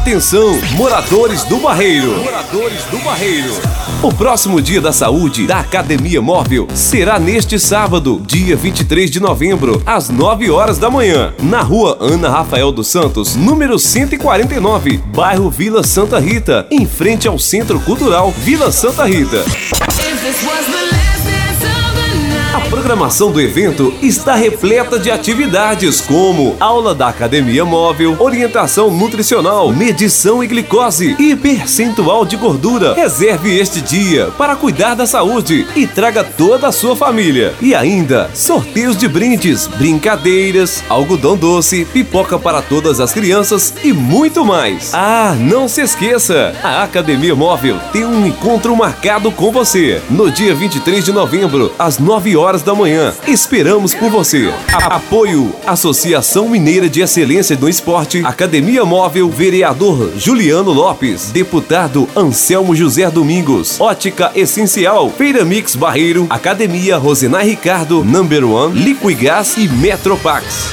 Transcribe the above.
Atenção, moradores do Barreiro. Moradores do Barreiro. O próximo Dia da Saúde da Academia Móvel será neste sábado, dia 23 de novembro, às 9 horas da manhã, na rua Ana Rafael dos Santos, número 149, bairro Vila Santa Rita, em frente ao Centro Cultural Vila Santa Rita. A programação do evento está repleta de atividades como aula da academia móvel, orientação nutricional, medição e glicose e percentual de gordura. Reserve este dia para cuidar da saúde e traga toda a sua família. E ainda, sorteios de brindes, brincadeiras, algodão doce, pipoca para todas as crianças e muito mais. Ah, não se esqueça, a Academia Móvel tem um encontro marcado com você no dia 23 de novembro, às 9 horas da manhã. Esperamos por você. Apoio Associação Mineira de Excelência do Esporte, Academia Móvel, Vereador Juliano Lopes, Deputado Anselmo José Domingos, Ótica Essencial, Feira Mix Barreiro, Academia Rosenai Ricardo, Number One, Liquigás e Metropax.